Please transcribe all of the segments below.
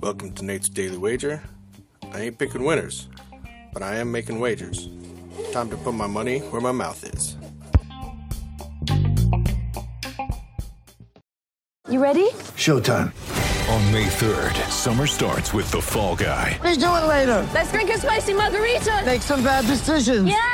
Welcome to Nate's Daily Wager. I ain't picking winners, but I am making wagers. Time to put my money where my mouth is. You ready? Showtime. On May 3rd, summer starts with The Fall Guy. Let's do it later. Let's drink a spicy margarita. Make some bad decisions. Yes.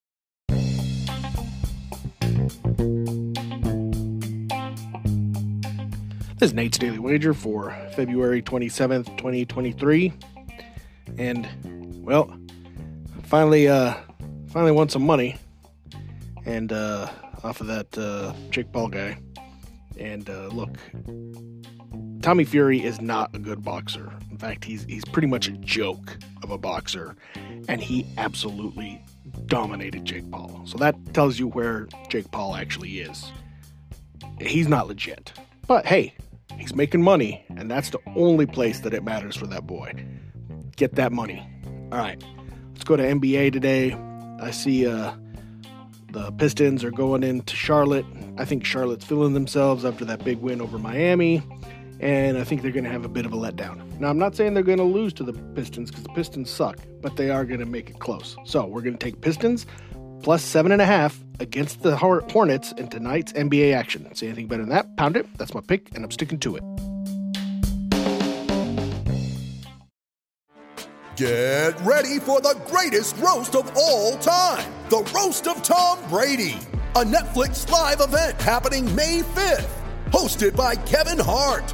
This is Nate's Daily Wager for February 27th, 2023. And, well, finally, uh, finally won some money. And, uh, off of that, uh, Jake Paul guy. And, uh, look, Tommy Fury is not a good boxer. In fact, he's, he's pretty much a joke of a boxer. And he absolutely dominated Jake Paul. So that tells you where Jake Paul actually is. He's not legit. But hey, he's making money, and that's the only place that it matters for that boy. Get that money. All right, let's go to NBA today. I see uh, the Pistons are going into Charlotte. I think Charlotte's feeling themselves after that big win over Miami, and I think they're going to have a bit of a letdown. Now, I'm not saying they're going to lose to the Pistons because the Pistons suck, but they are going to make it close. So we're going to take Pistons plus seven and a half against the Hornets in tonight's NBA action. See anything better than that? Pound it. That's my pick, and I'm sticking to it. Get ready for the greatest roast of all time the Roast of Tom Brady, a Netflix live event happening May 5th. Hosted by Kevin Hart,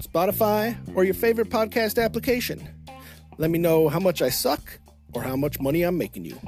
Spotify, or your favorite podcast application. Let me know how much I suck or how much money I'm making you.